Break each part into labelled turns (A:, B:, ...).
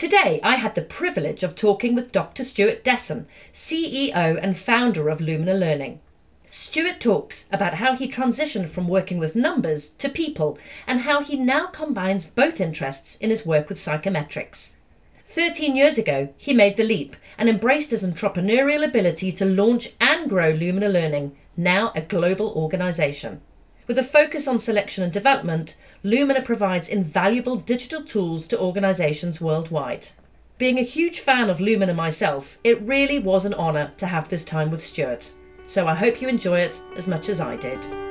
A: Today, I had the privilege of talking with Dr. Stewart Desson, CEO and founder of Lumina Learning. Stewart talks about how he transitioned from working with numbers to people and how he now combines both interests in his work with psychometrics. 13 years ago, he made the leap and embraced his entrepreneurial ability to launch and grow Lumina Learning, now a global organisation. With a focus on selection and development, Lumina provides invaluable digital tools to organisations worldwide. Being a huge fan of Lumina myself, it really was an honour to have this time with Stewart. So I hope you enjoy it as much as I did.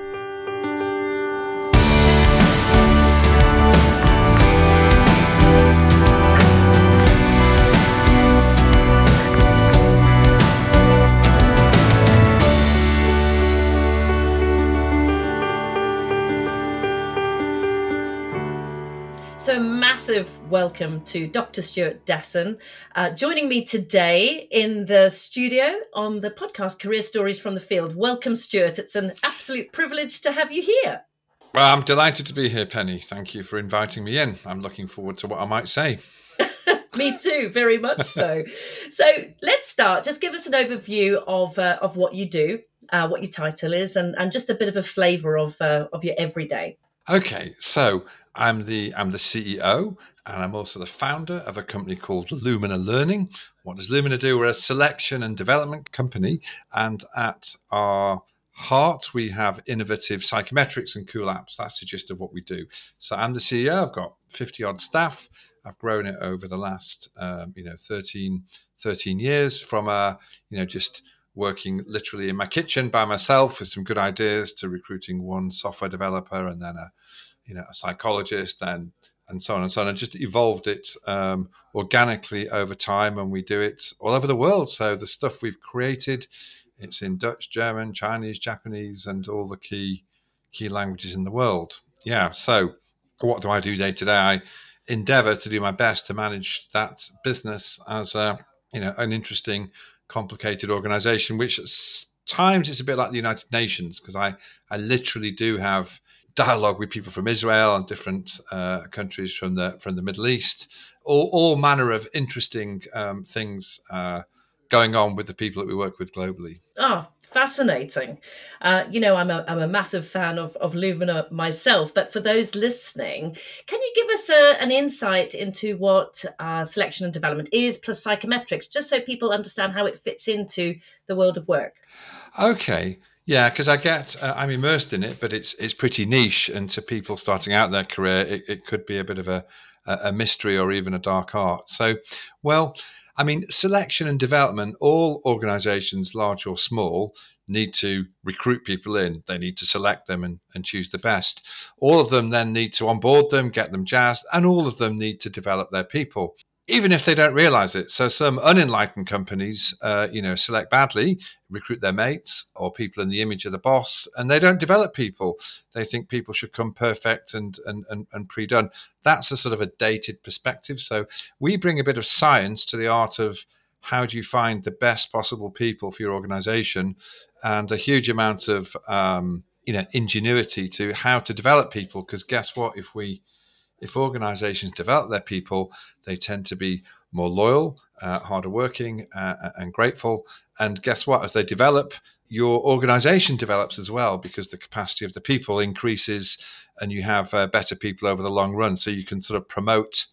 A: So, massive welcome to Dr. Stewart Desson, uh, joining me today in the studio on the podcast Career Stories from the Field. Welcome, Stewart. It's an absolute privilege to have you here.
B: Well, I'm delighted to be here, Penny. Thank you for inviting me in. I'm looking forward to what I might say.
A: me too, very much so. so, let's start. Just give us an overview of uh, of what you do, uh, what your title is, and, and just a bit of a flavour of uh, of your everyday.
B: Okay, so I'm the I'm the CEO and I'm also the founder of a company called Lumina Learning. What does Lumina do? We're a selection and development company, and at our heart we have innovative psychometrics and cool apps. That's the gist of what we do. So I'm the CEO. I've got 50 odd staff. I've grown it over the last um, you know 13 13 years from a you know just working literally in my kitchen by myself with some good ideas to recruiting one software developer and then a you know a psychologist and and so on and so on. And just evolved it um, organically over time and we do it all over the world. So the stuff we've created it's in dutch german chinese japanese and all the key key languages in the world. Yeah so what do i do day to day? I endeavor to do my best to manage that business as a you know an interesting complicated organization, which at times it's a bit like the United Nations because I, I literally do have dialogue with people from Israel and different uh, countries from the from the Middle East, all, all manner of interesting um, things uh, going on with the people that we work with globally.
A: Oh, fascinating. Uh, you know, I'm a, I'm a massive fan of, of Lumina myself, but for those listening, can you give us a, an insight into what uh, selection and development is, plus psychometrics, just so people understand how it fits into the world of work?
B: Okay. Yeah, because I get uh, I'm immersed in it, but it's it's pretty niche, and to people starting out their career, it, it could be a bit of a a mystery or even a dark art. So, well, I mean, selection and development, all organizations, large or small, need to recruit people in. They need to select them and, and choose the best. All of them then need to onboard them, get them jazzed, and all of them need to develop their people even if they don't realize it. So some unenlightened companies, uh, you know, select badly, recruit their mates or people in the image of the boss, and they don't develop people. They think people should come perfect and and and, and pre-done. That's a sort of a dated perspective. So we bring a bit of science to the art of how do you find the best possible people for your organization, and a huge amount of um, you know ingenuity to how to develop people. Because guess what? If we if organizations develop their people, they tend to be more loyal, uh, harder working, uh, and grateful. And guess what? As they develop, your organization develops as well because the capacity of the people increases and you have uh, better people over the long run. So you can sort of promote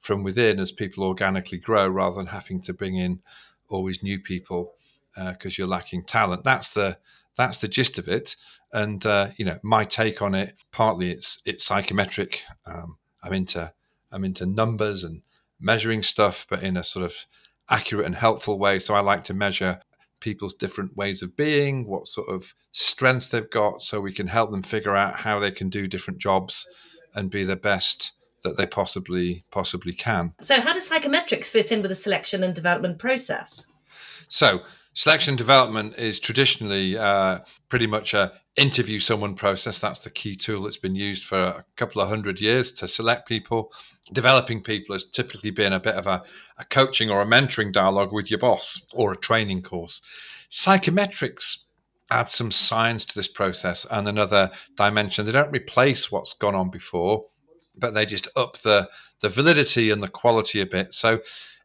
B: from within as people organically grow rather than having to bring in always new people because uh, you're lacking talent. That's the that's the gist of it. And uh, you know, my take on it partly it's it's psychometric. Um, I'm into I'm into numbers and measuring stuff, but in a sort of accurate and helpful way. So I like to measure people's different ways of being, what sort of strengths they've got, so we can help them figure out how they can do different jobs and be the best that they possibly possibly can.
A: So how does psychometrics fit in with the selection and development process?
B: So selection development is traditionally uh, pretty much a interview someone process. That's the key tool that's been used for a couple of hundred years to select people. Developing people has typically been a bit of a, a coaching or a mentoring dialogue with your boss or a training course. Psychometrics add some science to this process and another dimension. They don't replace what's gone on before, but they just up the the validity and the quality a bit. So,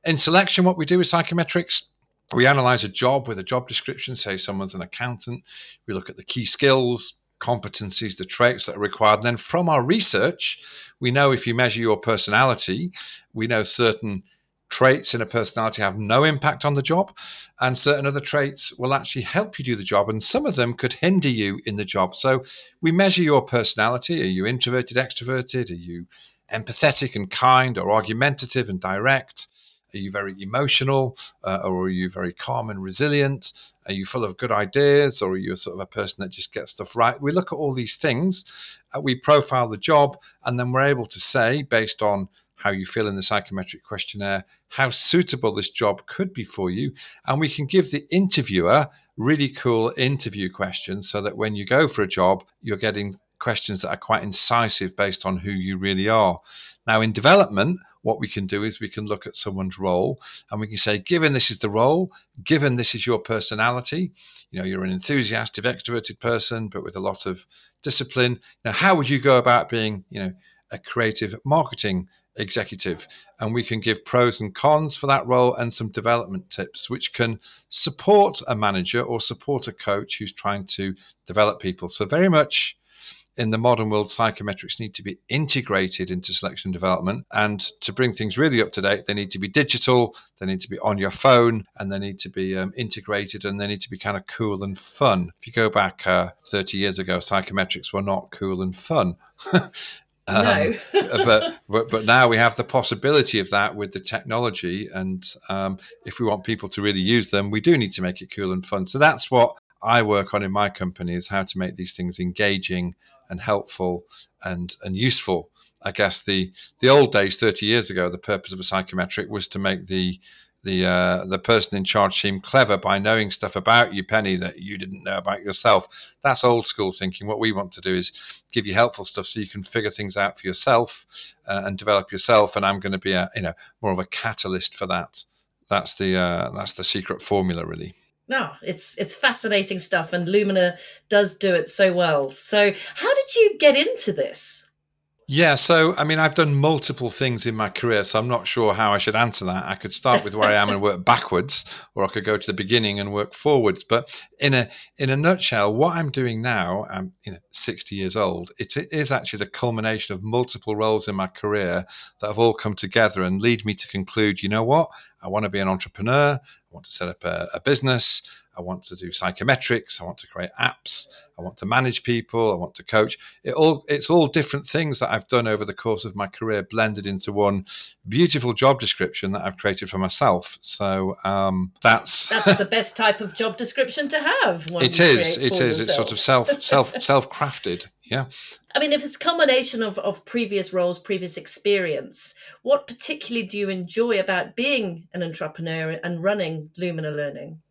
B: in selection, what we do with psychometrics, we analyze a job with a job description. Say someone's an accountant. We look at the key skills, competencies, the traits that are required. And then from our research, we know if you measure your personality, we know certain traits in a personality have no impact on the job, and certain other traits will actually help you do the job, and some of them could hinder you in the job. So we measure your personality. Are you introverted, extroverted? Are you empathetic and kind, or argumentative and direct? Are you very emotional, uh, or are you very calm and resilient? Are you full of good ideas, or are you sort of a person that just gets stuff right? We look at all these things, uh, we profile the job, and then we're able to say, based on how you feel in the psychometric questionnaire, how suitable this job could be for you. And we can give the interviewer really cool interview questions so that when you go for a job, you're getting questions that are quite incisive based on who you really are. Now, in development, what we can do is we can look at someone's role and we can say, given this is the role, given this is your personality, you know, you're an enthusiastic, extroverted person, but with a lot of discipline. Now, how would you go about being, you know, a creative marketing executive and we can give pros and cons for that role and some development tips which can support a manager or support a coach who's trying to develop people so very much in the modern world psychometrics need to be integrated into selection and development and to bring things really up to date they need to be digital they need to be on your phone and they need to be um, integrated and they need to be kind of cool and fun if you go back uh, 30 years ago psychometrics were not cool and fun
A: Um, no.
B: but, but but now we have the possibility of that with the technology, and um, if we want people to really use them, we do need to make it cool and fun. So that's what I work on in my company is how to make these things engaging and helpful and and useful. I guess the the old days, thirty years ago, the purpose of a psychometric was to make the the uh, the person in charge seem clever by knowing stuff about you, Penny, that you didn't know about yourself. That's old school thinking. What we want to do is give you helpful stuff so you can figure things out for yourself uh, and develop yourself. And I'm going to be a you know more of a catalyst for that. That's the uh, that's the secret formula, really.
A: No, it's it's fascinating stuff, and Lumina does do it so well. So, how did you get into this?
B: Yeah, so I mean, I've done multiple things in my career, so I'm not sure how I should answer that. I could start with where I am and work backwards, or I could go to the beginning and work forwards. But in a in a nutshell, what I'm doing now, I'm you know 60 years old. It is actually the culmination of multiple roles in my career that have all come together and lead me to conclude, you know what? I want to be an entrepreneur. I want to set up a, a business. I want to do psychometrics. I want to create apps. I want to manage people. I want to coach. It all it's all different things that I've done over the course of my career, blended into one beautiful job description that I've created for myself. So um, that's
A: that's the best type of job description to have.
B: It is. It is. Yourself. It's sort of self self self crafted. Yeah.
A: I mean, if it's a combination of, of previous roles, previous experience, what particularly do you enjoy about being an entrepreneur and running Lumina Learning?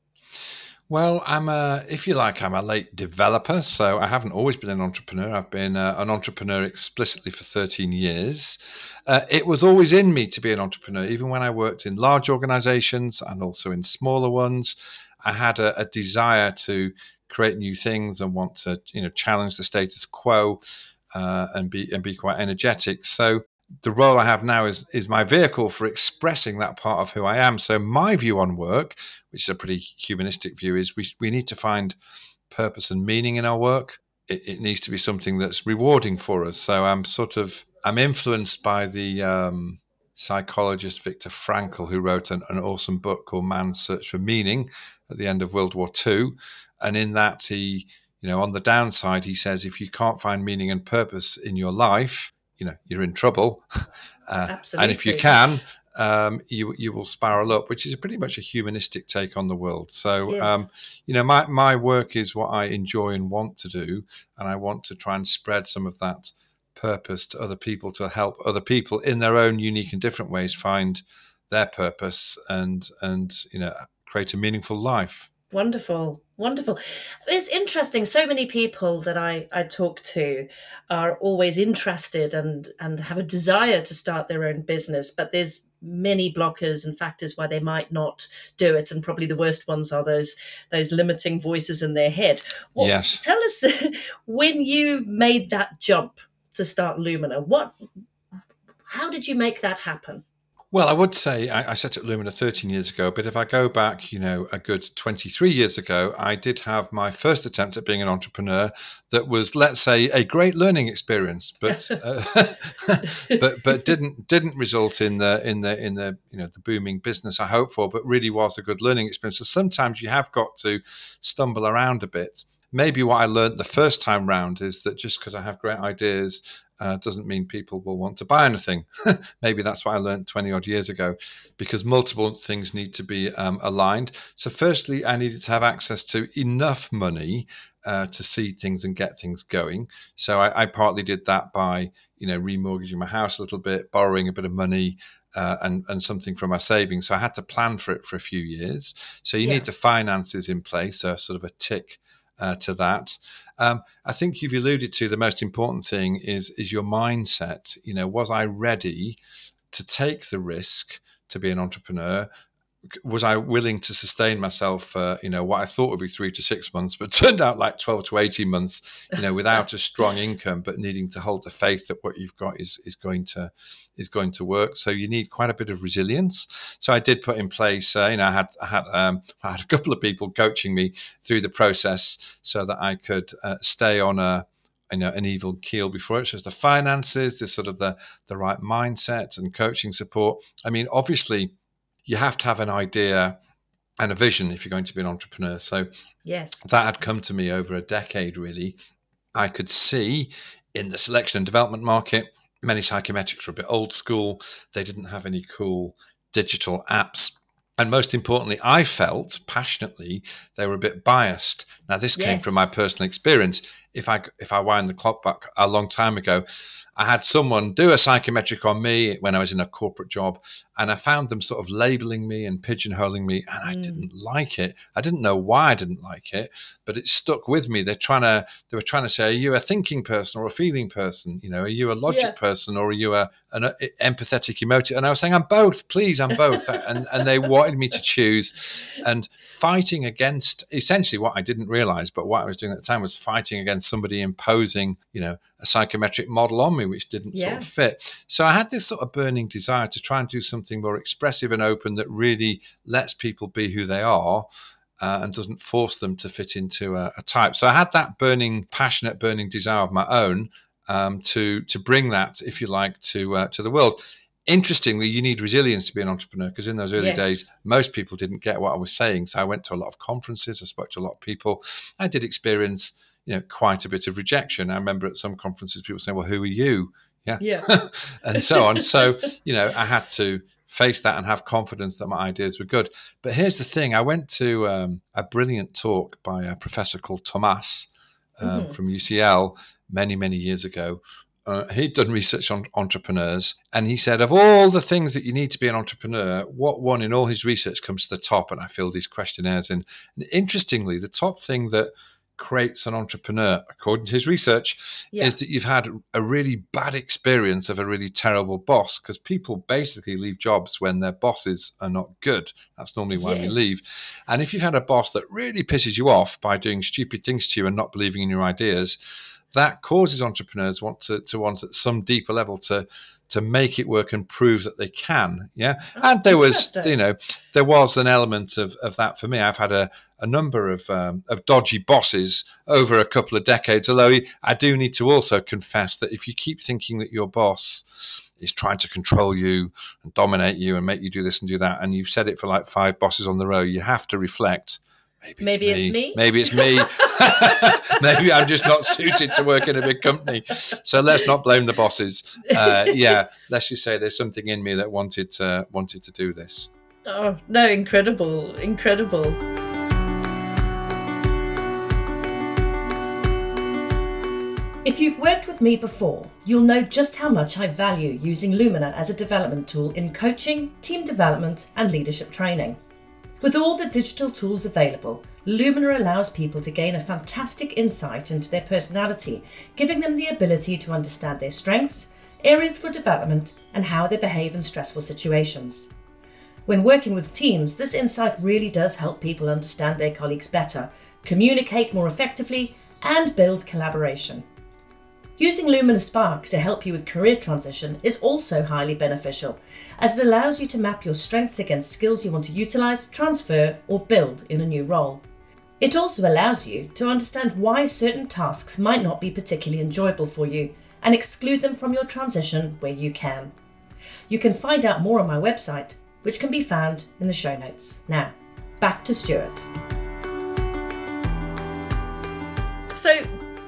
B: Well, I'm a, if you like, I'm a late developer. So I haven't always been an entrepreneur. I've been uh, an entrepreneur explicitly for 13 years. Uh, it was always in me to be an entrepreneur, even when I worked in large organizations and also in smaller ones. I had a, a desire to create new things and want to, you know, challenge the status quo uh, and be and be quite energetic. So the role I have now is is my vehicle for expressing that part of who I am. So my view on work, which is a pretty humanistic view, is we we need to find purpose and meaning in our work. It, it needs to be something that's rewarding for us. So I'm sort of I'm influenced by the um, psychologist Viktor Frankl, who wrote an, an awesome book called Man's Search for Meaning at the end of World War II, and in that he you know on the downside he says if you can't find meaning and purpose in your life you know you're in trouble.
A: Uh,
B: and if you can, um, you you will spiral up, which is pretty much a humanistic take on the world. So, yes. um, you know, my my work is what I enjoy and want to do, and I want to try and spread some of that purpose to other people to help other people in their own unique and different ways find their purpose and and you know create a meaningful life.
A: Wonderful, wonderful. It's interesting. So many people that I, I talk to are always interested and, and have a desire to start their own business, but there's many blockers and factors why they might not do it. And probably the worst ones are those those limiting voices in their head.
B: What, yes.
A: Tell us when you made that jump to start Lumina, what How did you make that happen?
B: Well, I would say I, I, set up Lumina 13 years ago, but if I go back, you know, a good 23 years ago, I did have my first attempt at being an entrepreneur that was, let's say, a great learning experience, but uh, but but didn't didn't result in the in the in the you know the booming business I hoped for, but really was a good learning experience. So sometimes you have got to stumble around a bit maybe what I learned the first time round is that just because I have great ideas uh, doesn't mean people will want to buy anything. Maybe that's what I learned 20 odd years ago, because multiple things need to be um, aligned. So, firstly, I needed to have access to enough money uh, to see things and get things going. So, I, I, partly did that by, you know, remortgaging my house a little bit, borrowing a bit of money. Uh, and, and something from my savings. So I had to plan for it for a few years. So you yeah. need the finances in place, so sort of a tick uh, to that. Um, I think you've alluded to the most important thing is is your mindset. You know, was I ready to take the risk to be an entrepreneur? Was I willing to sustain myself for you know what I thought would be three to six months, but turned out like twelve to eighteen months, you know, without a strong income, but needing to hold the faith that what you've got is is going to is going to work. So you need quite a bit of resilience. So I did put in place, uh, you know, I had I had um, I had a couple of people coaching me through the process so that I could uh, stay on a you know an even keel before it. So it's the finances, the sort of the the right mindset and coaching support. I mean, obviously you have to have an idea and a vision if you're going to be an entrepreneur. So
A: yes,
B: that had come to me over a decade. Really, I could see in the selection and development market, many psychometrics were a bit old school. They didn't have any cool digital apps. And most importantly, I felt passionately they were a bit biased. Now, this yes. came from my personal experience. If I if I wind the clock back a long time ago, I had someone do a psychometric on me when I was in a corporate job, and I found them sort of labeling me and pigeonholing me, and I mm. didn't like it. I didn't know why I didn't like it, but it stuck with me. They're trying to they were trying to say, are you a thinking person or a feeling person? You know, are you a logic yeah. person or are you a an a, empathetic emotive? And I was saying, I'm both. Please, I'm both. and and they wanted me to choose, and fighting against essentially what I didn't realize, but what I was doing at the time was fighting against somebody imposing, you know, a psychometric model on me me, which didn't yeah. sort of fit. So I had this sort of burning desire to try and do something more expressive and open that really lets people be who they are. Uh, and doesn't force them to fit into a, a, type. So I had that burning, passionate, burning desire of my own um, to to bring that, if you like, to uh, to the world. Interestingly, you need resilience to be an entrepreneur because in those early yes. days, most people didn't get what I was saying. So I went to a lot of conferences, I spoke to a lot of people. I did experience you know quite a bit of rejection. I remember at some conferences people saying, "Well, who are you?"
A: Yeah, yeah,
B: and so on. So you know, I had to face that and have confidence that my ideas were good. But here's the thing: I went to um, a brilliant talk by a professor called Thomas um, mm-hmm. from UCL many many years ago. Uh, he'd done research on entrepreneurs and he said of all the things that you need to be an entrepreneur what one in all his research comes to the top and i filled these questionnaires in and interestingly the top thing that creates an entrepreneur, according to his research, yeah. is that you've had a really bad experience of a really terrible boss because people basically leave jobs when their bosses are not good. That's normally why yes. we leave. And if you've had a boss that really pisses you off by doing stupid things to you and not believing in your ideas, that causes entrepreneurs want to, to want at some deeper level to to make it work and prove that they can. Yeah. And there was, you know, there was an element of, of that for me. I've had a, a number of, um, of dodgy bosses over a couple of decades, although I do need to also confess that if you keep thinking that your boss is trying to control you and dominate you and make you do this and do that, and you've said it for like five bosses on the row, you have to reflect Maybe,
A: Maybe it's, me.
B: Maybe it's me. Maybe I'm just not suited to work in a big company. So let's not blame the bosses. Uh, yeah, let's just say there's something in me that wanted to, wanted to do this.
A: Oh no! Incredible, incredible. If you've worked with me before, you'll know just how much I value using Lumina as a development tool in coaching, team development, and leadership training. With all the digital tools available, Lumina allows people to gain a fantastic insight into their personality, giving them the ability to understand their strengths, areas for development, and how they behave in stressful situations. When working with teams, this insight really does help people understand their colleagues better, communicate more effectively, and build collaboration. Using Lumina Spark to help you with career transition is also highly beneficial, as it allows you to map your strengths against skills you want to utilise, transfer, or build in a new role. It also allows you to understand why certain tasks might not be particularly enjoyable for you and exclude them from your transition where you can. You can find out more on my website, which can be found in the show notes. Now, back to Stewart. So,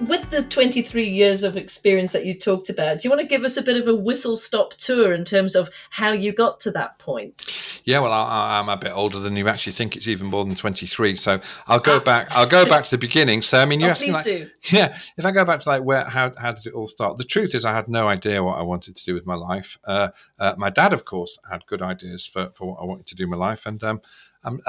A: with the 23 years of experience that you talked about, do you want to give us a bit of a whistle stop tour in terms of how you got to that point?
B: Yeah, well, I, am a bit older than you actually think. It's even more than 23. So I'll go ah. back. I'll go back to the beginning. So I mean, you're oh, asking like, do. yeah, if I go back to like where, how, how did it all start? The truth is, I had no idea what I wanted to do with my life. Uh, uh, my dad, of course, had good ideas for for what I wanted to do in my life, and um,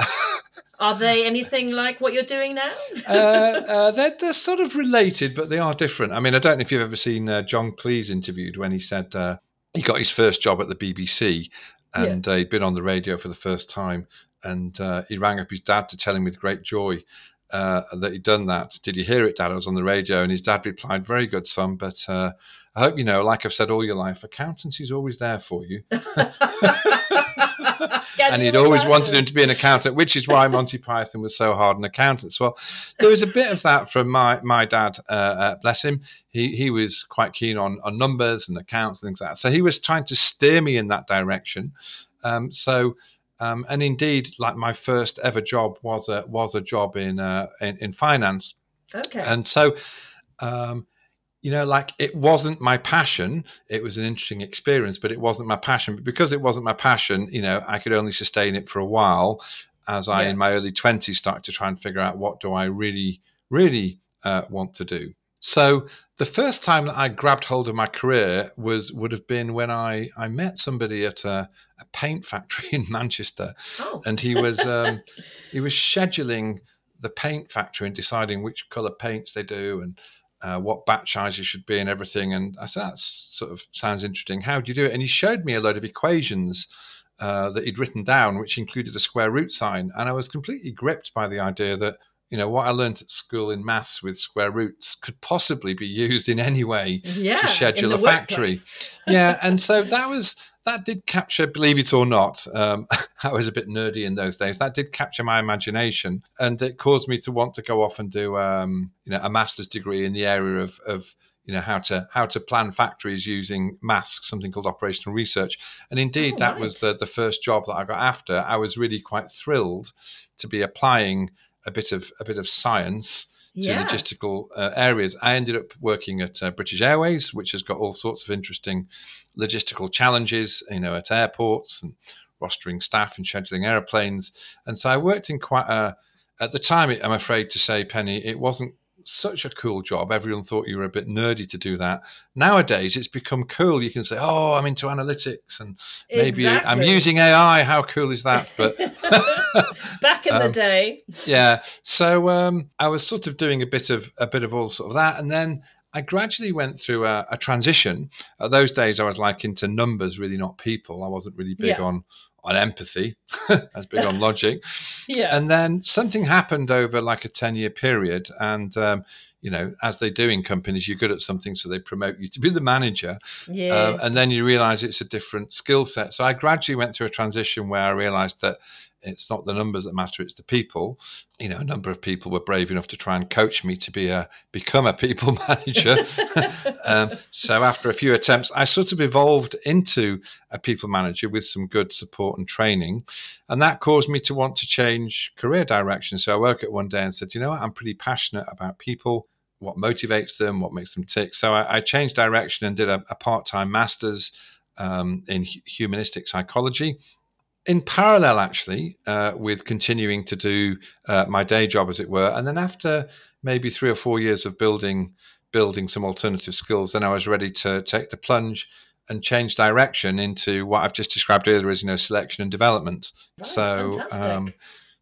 A: are they anything like what you're doing now?
B: uh, uh, they're, they're, sort of related, but they are different. I mean, I don't know if you've ever seen uh, John Cleese interviewed when he said uh, he got his first job at the BBC and yeah. Uh, he'd been on the radio for the first time. And uh, he rang up his dad to tell him with great joy that he'd done that. Did you hear it, Dad? I was on the radio. And his dad replied, Very good, son, but I hope you know, like I've said all your life, accountancy's always there for you. and he'd always wanted him to be an accountant, which is why Monty Python was so hard on accountants. Well, there was a bit of that from my my dad. Uh, uh, bless him. He he was quite keen on on numbers and accounts and things like that. So he was trying to steer me in that direction. Um, so. Um, and indeed, like my first ever job was a was a job in uh, in, in finance.
A: Okay.
B: And so, um, you know, like it wasn't my passion. It was an interesting experience, but it wasn't my passion. But because it wasn't my passion, you know, I could only sustain it for a while as I, yeah. in my early 20s, started to try and figure out what do I really, really uh, want to do. So the first time that I grabbed hold of my career was would have been when I, I met somebody at a, a paint factory in Manchester, oh. and he was um, he was scheduling the paint factory and deciding which color paints they do and uh, what batch sizes should be and everything. And I said, that sort of sounds interesting. How do you do it? And he showed me a load of equations uh, that he'd written down, which included a square root sign. And I was completely gripped by the idea that, you know, what I learned at school in maths with square roots could possibly be used in any way
A: yeah,
B: to schedule a factory. yeah. And so that was that did capture, believe it or not, um, I was a bit nerdy in those days. That did capture my imagination, and it caused me to want to go off and do, um, you know, a master's degree in the area of, of you know how to how to plan factories using maths, something called operational research. And indeed, oh, that right. was the the first job that I got after. I was really quite thrilled to be applying a bit of a bit of science to yeah. logistical uh, areas. I ended up working at uh, British Airways, which has got all sorts of interesting logistical challenges, you know, at airports and rostering staff and scheduling airplanes. And so I worked in quite a, at the time, I'm afraid to say, Penny, it wasn't such a cool job. Everyone thought you were a bit nerdy to do that. Nowadays, it's become cool. You can say, "Oh, I'm into analytics, and maybe exactly. I'm using AI." How cool is that? But
A: back in um, the day,
B: yeah. So um, I was sort of doing a bit of a bit of all sort of that, and then I gradually went through a, a transition. Uh, those days, I was like into numbers, really not people. I wasn't really big yeah. on on empathy, as big on logic.
A: Yeah.
B: And then something happened over like a 10 year period. And, um, you know, as they do in companies, you're good at something, so they promote you to be the manager.
A: Yes. Uh,
B: and then you realize it's a different skill set. So I gradually went through a transition where I realized that it's not the numbers that matter; it's the people. You know, a number of people were brave enough to try and coach me to be a become a people manager. um, so after a few attempts, I sort of evolved into a people manager with some good support and training, and that caused me to want to change career direction. So I woke up one day and said, "You know what? I'm pretty passionate about people." What motivates them, what makes them tick. So I, I changed direction and did a, a part time master's um, in humanistic psychology in parallel, actually, uh, with continuing to do uh, my day job, as it were, and then after maybe three or four years of building building some alternative skills, then I was ready to take the plunge and change direction into what I've just described earlier as you know selection and development.
A: Right, so, um,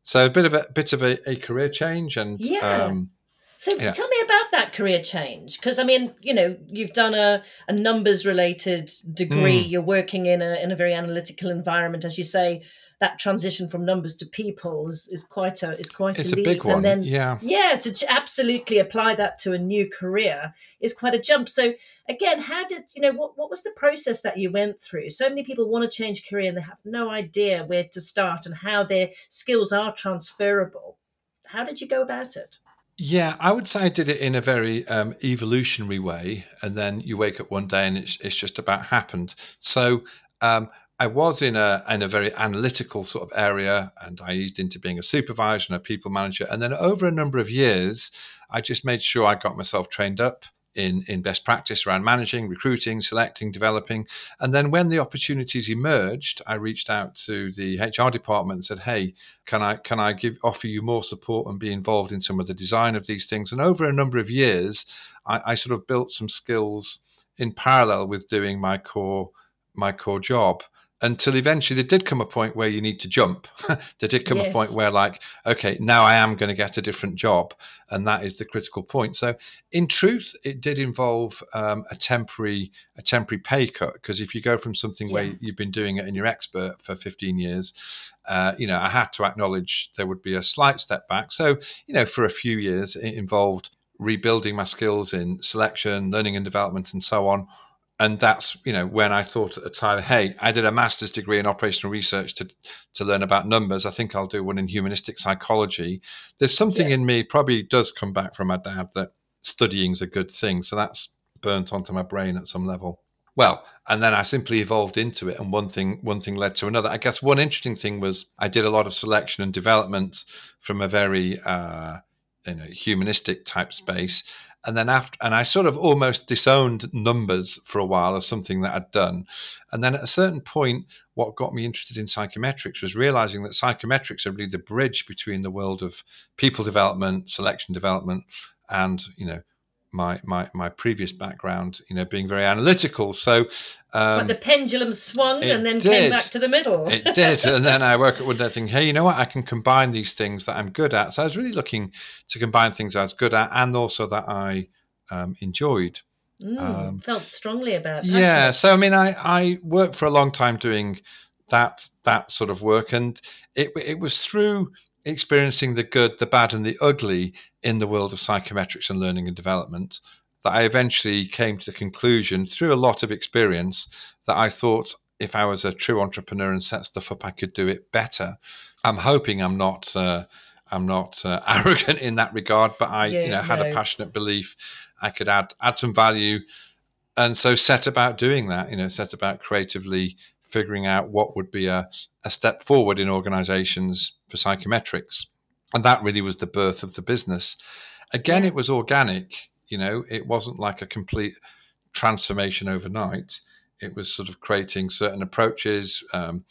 B: so a bit of a bit of a, a career change, and
A: yeah. Um, so yeah. tell me about that career change because I mean, you know, you've done a, a numbers related degree. Mm. You're working in a in a very analytical environment, as you say. that transition from numbers to people is, is quite a is quite
B: it's
A: a,
B: a big one.
A: And then
B: yeah,
A: yeah, to absolutely apply that to a new career is quite a jump. So again, how did you know what what was the process that you went through? So many people want to change career and they have no idea where to start and how their skills are transferable. How did you go about it?
B: Yeah, I would say I did it in a very um, evolutionary way, and then you wake up one day and it's it's just about happened. So um, I was in a in a very analytical sort of area, and I eased into being a supervisor and a people manager, and then over a number of years, I just made sure I got myself trained up in, in best practice around managing, recruiting, selecting, developing. And then when the opportunities emerged, I reached out to the HR department and said, Hey, can I can I give offer you more support and be involved in some of the design of these things? And over a number of years, I, I sort of built some skills in parallel with doing my core my core job until eventually there did come a point where you need to jump. there did come yes. a point where, like, okay, now I am going to get a different job, and that is the critical point. So, in truth, it did involve um, a temporary a temporary pay cut because if you go from something yeah. where you've been doing it and you're expert for 15 years, uh, you know, I had to acknowledge there would be a slight step back. So, you know, for a few years, it involved rebuilding my skills in selection, learning and development, and so on and that's you know when I thought at the time, hey, I did a master's degree in operational research to to learn about numbers. I think I'll do one in humanistic psychology. There's something yeah. in me probably does come back from my dad that studying's a good thing. So that's burnt onto my brain at some level. Well, and then I simply evolved into it, and one thing one thing led to another. I guess one interesting thing was I did a lot of selection and development from a very uh, you know humanistic type space and then after and i sort of almost disowned numbers for a while as something that i'd done. And then at a certain point what got me interested in psychometrics was realizing that psychometrics are really the bridge between the world of people development selection development and you know my my my previous background, you know, being very analytical. So
A: um, like the pendulum swung and then did. came back to the middle.
B: it did, and then I work at one day thinking, hey, you know what? I can combine these things that I'm good at. So I was really looking to combine things I was good at and also that I um, enjoyed.
A: Mm, um, felt strongly about.
B: Yeah. So I mean, I I worked for a long time doing that that sort of work, and it it was through experiencing the good, the bad, and the ugly in the world of psychometrics and learning and development that I eventually came to the conclusion through a lot of experience that I thought if I was a true entrepreneur and set stuff up, I could do it better. I'm hoping I'm not. Uh, I'm not uh, arrogant in that regard, but I, yeah, you know, had no. a passionate belief I could add add some value, and so set about doing that. You know, set about creatively figuring out what would be a, a step forward in organizations for psychometrics. And that really was the birth of the business. Again, it was organic, you know, it wasn't like a complete transformation overnight. It was sort of creating certain approaches, um,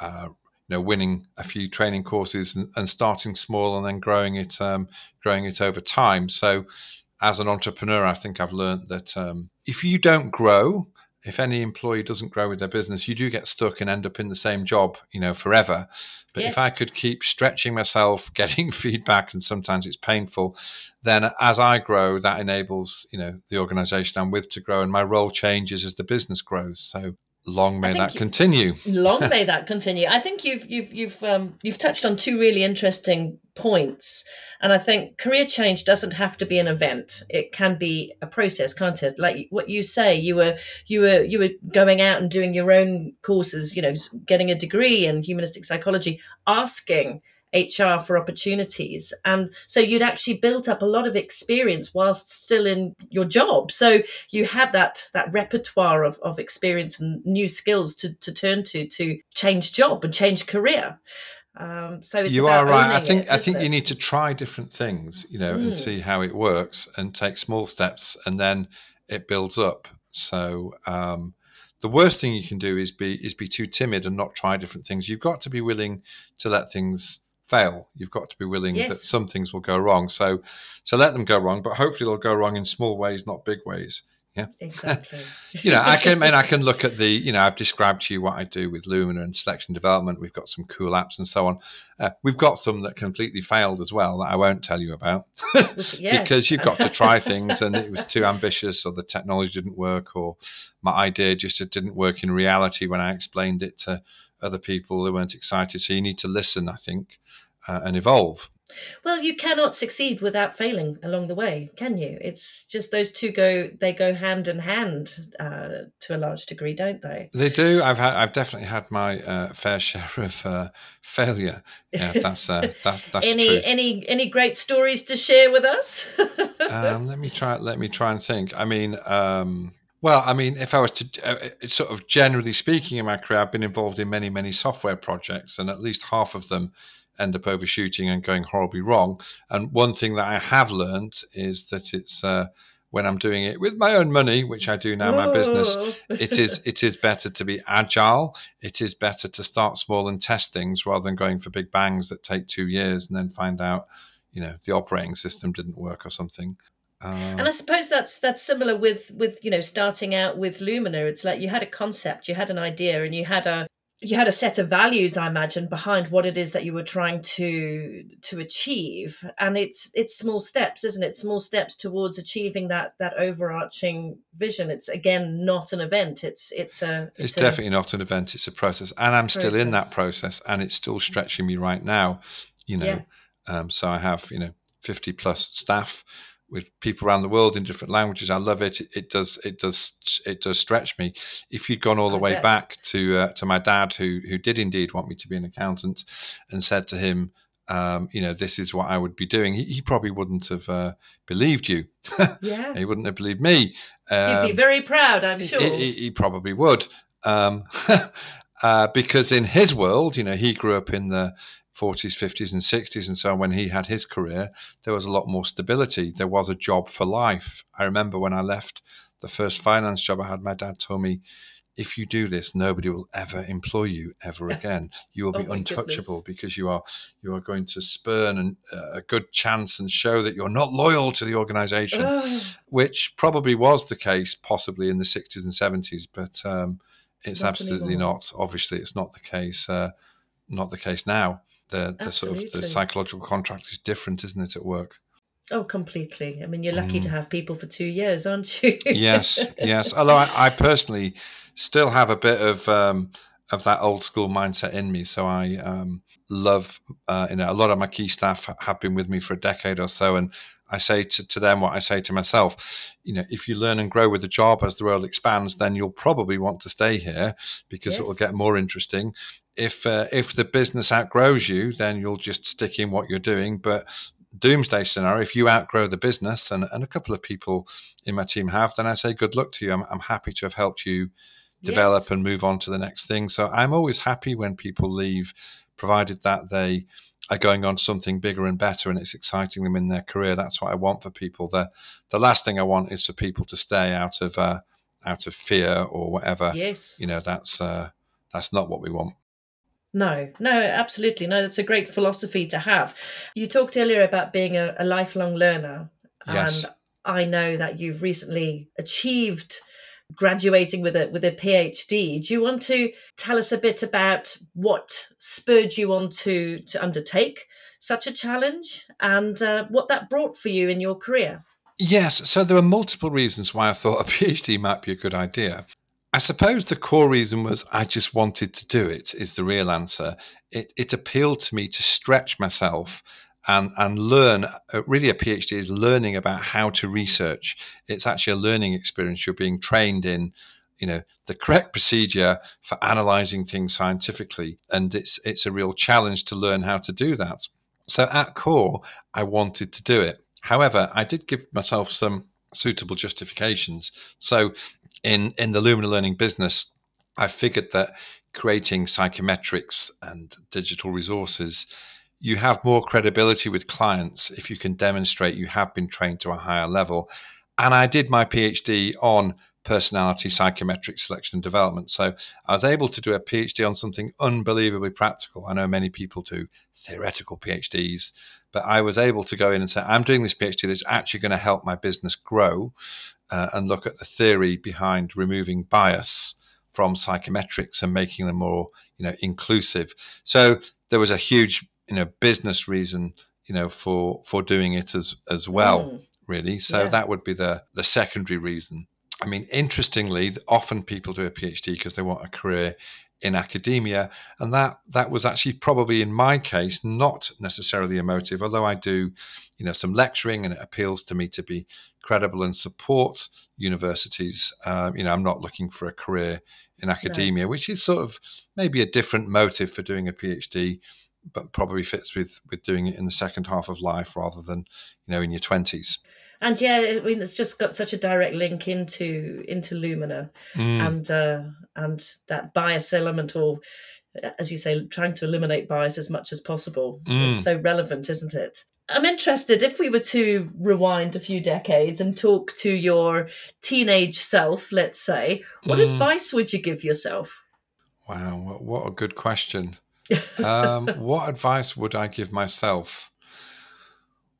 B: uh, you know, winning a few training courses and, and starting small and then growing it, um, growing it over time. So, as an entrepreneur, I think I've learned that um, if you don't grow, if any employee doesn't grow with their business, you do get stuck and end up in the same job, you know, forever. But yes. if I could keep stretching myself, getting feedback, and sometimes it's painful, then as I grow, that enables, you know, the organization I'm with to grow and my role changes as the business grows. So long may that continue.
A: long may that continue. I think you've you've you've um, you've touched on two really interesting points. And I think career change doesn't have to be an event. It can be a process, can't it? Like what you say, you were you were you were going out and doing your own courses, you know, getting a degree in humanistic psychology, asking HR for opportunities. And so you'd actually built up a lot of experience whilst still in your job. So you had that that repertoire of, of experience and new skills to, to turn to to change job and change career. Um, so
B: you are right. I think it, I think it? you need to try different things, you know, mm. and hmm. see how it works, and take small steps, and then it builds up. So um, the worst thing you can do is be is be too timid and not try different things. You've got to be willing to let things fail. You've got to be willing yes. that some things will go wrong. So so let them go wrong, but hopefully they'll go wrong in small ways, not big ways. Yeah,
A: exactly.
B: you know, I can and I can look at the, you know, I've described to you what I do with Lumina and selection development. We've got some cool apps and so on. Uh, we've got some that completely failed as well that I won't tell you about because you've got to try things and it was too ambitious or the technology didn't work or my idea just didn't work in reality when I explained it to other people who weren't excited. So you need to listen, I think, uh, and evolve.
A: Well, you cannot succeed without failing along the way, can you? It's just those two go they go hand in hand uh, to a large degree, don't they?
B: They do. I've had I've definitely had my uh, fair share of uh, failure. Yeah, that's uh, that's that's
A: any any any great stories to share with us?
B: um, let me try. Let me try and think. I mean. Um, well, I mean, if I was to uh, sort of generally speaking in my career, I've been involved in many, many software projects, and at least half of them end up overshooting and going horribly wrong. And one thing that I have learned is that it's uh, when I'm doing it with my own money, which I do now, my business, it is it is better to be agile. It is better to start small and test things rather than going for big bangs that take two years and then find out, you know, the operating system didn't work or something.
A: Uh, and I suppose that's that's similar with with you know starting out with Lumina. It's like you had a concept, you had an idea, and you had a you had a set of values i imagine behind what it is that you were trying to to achieve. And it's it's small steps isn't it? Small steps towards achieving that that overarching vision. It's again not an event. It's it's a
B: it's, it's definitely not an event. It's a process. And i'm process. still in that process. and it's still stretching me right now you know. Yeah. um, so i have you know 50 plus staff with people around the world in different languages. I love it. It, it does it does it does stretch me. If you'd gone all the way back to uh, to my dad, who who did indeed want me to be an accountant, and said to him, um, you know, this is what I would be doing, he, he probably wouldn't have uh, believed you.
A: Yeah,
B: he wouldn't have believed me.
A: Um, He'd be um, very proud, I'm sure.
B: He, he probably would. Um, uh, because in his world, you know, he grew up in the 40s, 50s, and 60s, and so on, when he had his career, there was a lot more stability. There was a job for life. I remember when I left the first finance job I had, my dad told me, if you do this, nobody will ever employ you ever again. You will be oh untouchable goodness. because you are you are going to spurn an, uh, a good chance and show that you're not loyal to the organisation, which probably was the case, possibly in the 60s and 70s, but um, it's not absolutely anymore. not. Obviously, it's not the case. Uh, not the case now the, the sort of the psychological contract is different, isn't it, at work?
A: Oh, completely. I mean, you're lucky mm. to have people for two years, aren't you?
B: yes, yes. Although I, I, personally still have a bit of um, of that old school mindset in me, so I um, love. Uh, you know, a lot of my key staff have been with me for a decade or so, and I say to, to them what I say to myself. You know, if you learn and grow with the job as the world expands, then you'll probably want to stay here because yes. it will get more interesting if uh, if the business outgrows you, then you'll just stick in what you're doing. But doomsday scenario, if you outgrow the business, and, and a couple of people in my team have, then I say good luck to you. I'm, I'm happy to have helped you develop yes. and move on to the next thing. So I'm always happy when people leave, provided that they are going on to something bigger and better and it's exciting them in their career. That's what I want for people. The the last thing I want is for people to stay out of uh, out of fear or whatever.
A: Yes.
B: You know, that's uh, that's not what we want.
A: No, no, absolutely. No, that's a great philosophy to have. You talked earlier about being a, a lifelong learner.
B: Yes.
A: And I know that you've recently achieved graduating with a with a PhD. Do you want to tell us a bit about what spurred you on to to undertake such a challenge and uh, what that brought for you in your career?
B: Yes, so there are multiple reasons why I thought a PhD might be a good idea. I suppose the core reason was I just wanted to do it, is the real answer. It, it appealed to me to stretch myself and, and learn. Uh, really, a PhD is learning about how to research. It's actually a learning experience. You're being trained in you know the correct procedure for analyzing things scientifically and it's it's a real challenge to learn how to do that so at core i wanted to do it however i did give myself some suitable justifications so in in the Lumina Learning business, I figured that creating psychometrics and digital resources, you have more credibility with clients if you can demonstrate you have been trained to a higher level. And I did my PhD on personality psychometric selection and development. So I was able to do a PhD on something unbelievably practical. I know many people do theoretical PhDs, but I was able to go in and say, I'm doing this PhD that's actually going to help my business grow uh, and look at the theory behind removing bias from psychometrics and making them more, you know, inclusive. So there was a huge, you know, business reason, you know, for for doing it as as well, mm. really. So yeah. that would be the the secondary reason. I mean, interestingly, often people do a PhD because they want a career in academia, and that that was actually probably in my case not necessarily a motive. Although I do, you know, some lecturing, and it appeals to me to be credible and support universities. Um, you know, I'm not looking for a career in academia, which is sort of maybe a different motive for doing a PhD, but probably fits with with doing it in the second half of life rather than you know in your twenties
A: and yeah, I mean, it's just got such a direct link into into Lumina mm. and uh, and that bias element, or as you say, trying to eliminate bias as much as possible. Mm. It's so relevant, isn't it? I'm interested if we were to rewind a few decades and talk to your teenage self, let's say, what mm. advice would you give yourself?
B: Wow, what a good question. um, what advice would I give myself?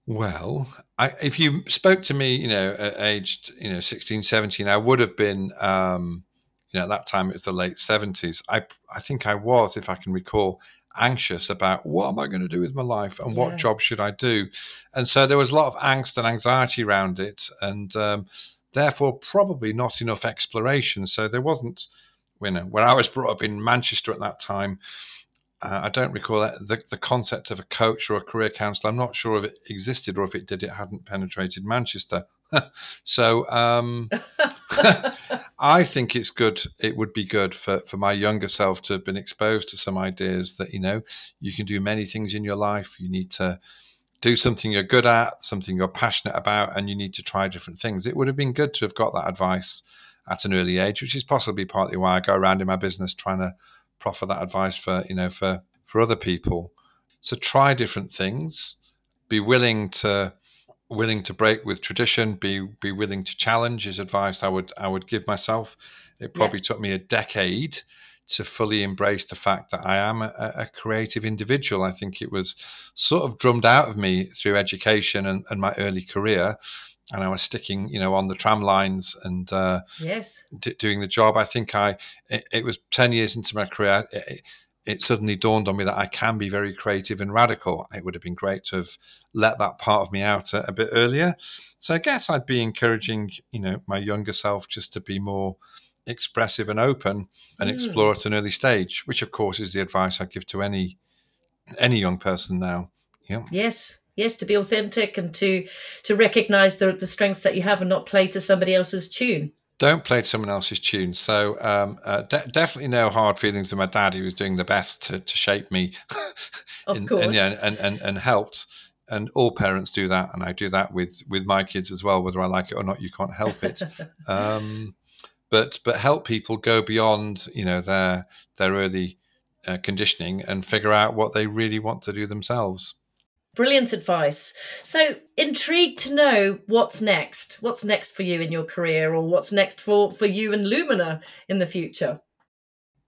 B: Well, I, if you spoke to me, you know, at aged, you know, 16, 17, I would have been, um, you know, at that time it was the late 70s. I, I think I was, if I can recall, anxious about what am I going to do with my life and yeah. what job should I do? And so there was a lot of angst and anxiety around it. And um, therefore, probably not enough exploration. So there wasn't, you know, when I was brought up in Manchester at that time, uh, I don't recall that, the, the concept of a coach or a career counsellor. I'm not sure if it existed or if it did, it hadn't penetrated Manchester. so um, I think it's good. It would be good for, for my younger self to have been exposed to some ideas that, you know, you can do many things in your life. You need to do something you're good at, something you're passionate about, and you need to try different things. It would have been good to have got that advice at an early age, which is possibly partly why I go around in my business trying to proffer that advice for you know for for other people. So try different things. Be willing to willing to break with tradition. Be be willing to challenge is advice I would I would give myself. It probably yeah. took me a decade to fully embrace the fact that I am a, a, creative individual. I think it was sort of drummed out of me through education and, and my early career and I was sticking, you know, on the tram lines and uh,
A: yes,
B: d- doing the job. I think I it, it, was ten years into my career. It, it, suddenly dawned on me that I can be very creative and radical. It would have been great to have let that part of me out a, a bit earlier. So I guess I'd be encouraging, you know, my younger self just to be more expressive and open and mm. explore at an early stage. Which, of course, is the advice I give to any any young person now. Yeah.
A: Yes, yes to be authentic and to to recognize the the strengths that you have and not play to somebody else's tune
B: don't play to someone else's tune. So um, uh, de- definitely no hard feelings with my dad. He was doing the best to, to shape me,
A: course,
B: and, yeah, and, and and helped. And all parents do that, and I do that with with my kids as well. Whether I like it or not, you can't help it. um, but but help people go beyond you know their their early uh, conditioning and figure out what they really want to do themselves.
A: Brilliant advice. So, intrigued to know what's next. What's next for you in your career, or what's next for, for you and Lumina in the future?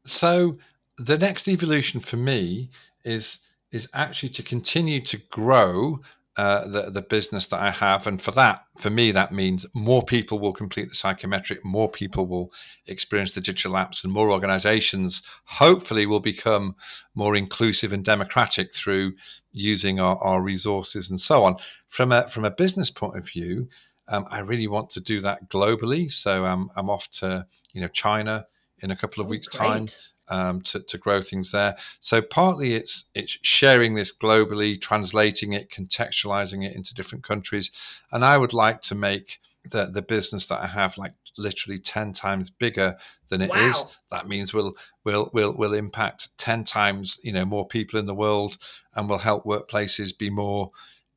B: So, the next evolution for me is is actually to continue to grow uh, the the business that I have, and for that, for me, that means more people will complete the psychometric, more people will experience the digital apps, and more organisations hopefully will become more inclusive and democratic through using our, our resources and so on. From a from a business point of view, um, I really want to do that globally. So um, I'm off to you know China in a couple of oh, weeks' great. time um, to, to grow things there. So partly it's it's sharing this globally, translating it, contextualizing it into different countries, and I would like to make the the business that I have like literally ten times bigger than it wow. is. That means we'll we'll we'll will impact ten times you know more people in the world, and we'll help workplaces be more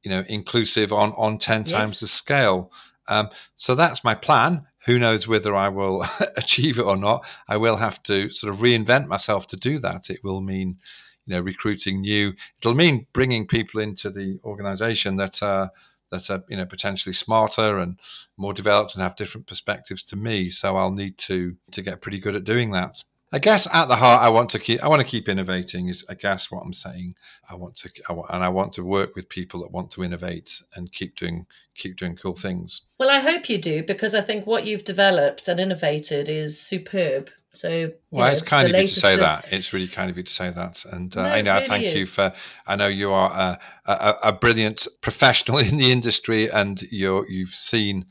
B: you know inclusive on on ten yes. times the scale. Um, so that's my plan who knows whether I will achieve it or not. I will have to sort of reinvent myself to do that. It will mean, you know, recruiting new. It'll mean bringing people into the organisation that are that are you know potentially smarter and more developed and have different perspectives to me. So I'll need to to get pretty good at doing that. I guess at the heart, I want to keep. I want to keep innovating. Is I guess what I'm saying. I want to, I want, and I want to work with people that want to innovate and keep doing, keep doing cool things.
A: Well, I hope you do because I think what you've developed and innovated is superb. So,
B: well, know, it's kind of you to say that. It's really kind of you to say that, and uh, no, I know really I thank is. you for. I know you are a, a, a brilliant professional in the industry, and you're you've seen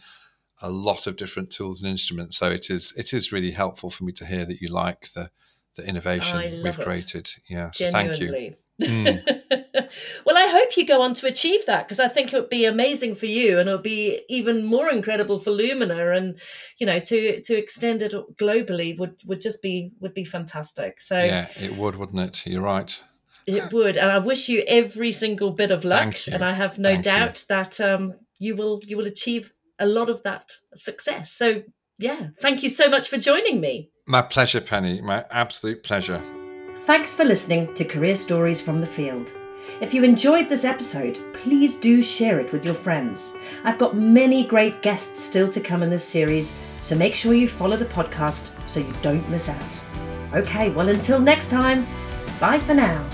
B: a lot of different tools and instruments. So it is it is really helpful for me to hear that you like the the innovation we've
A: it.
B: created. Yeah, so thank you. Mm.
A: well, I hope you go on to achieve that because I think it would be amazing for you, and it would be even more incredible for Lumina, and you know, to to extend it globally would would just be would be fantastic. So
B: Yeah, it would, wouldn't it? You're right.
A: it would, and I wish you every single bit of luck,
B: you.
A: and I have no
B: Thank you.
A: doubt that um, you will you will achieve a lot of that success. So yeah, thank you so much for joining me.
B: My pleasure, Penny. My absolute pleasure.
A: Thanks for listening to Career Stories from the Field. If you enjoyed this episode, please do share it with your friends. I've got many great guests still to come in this series, so make sure you follow the podcast so you don't miss out. Okay, well, until next time, bye for now.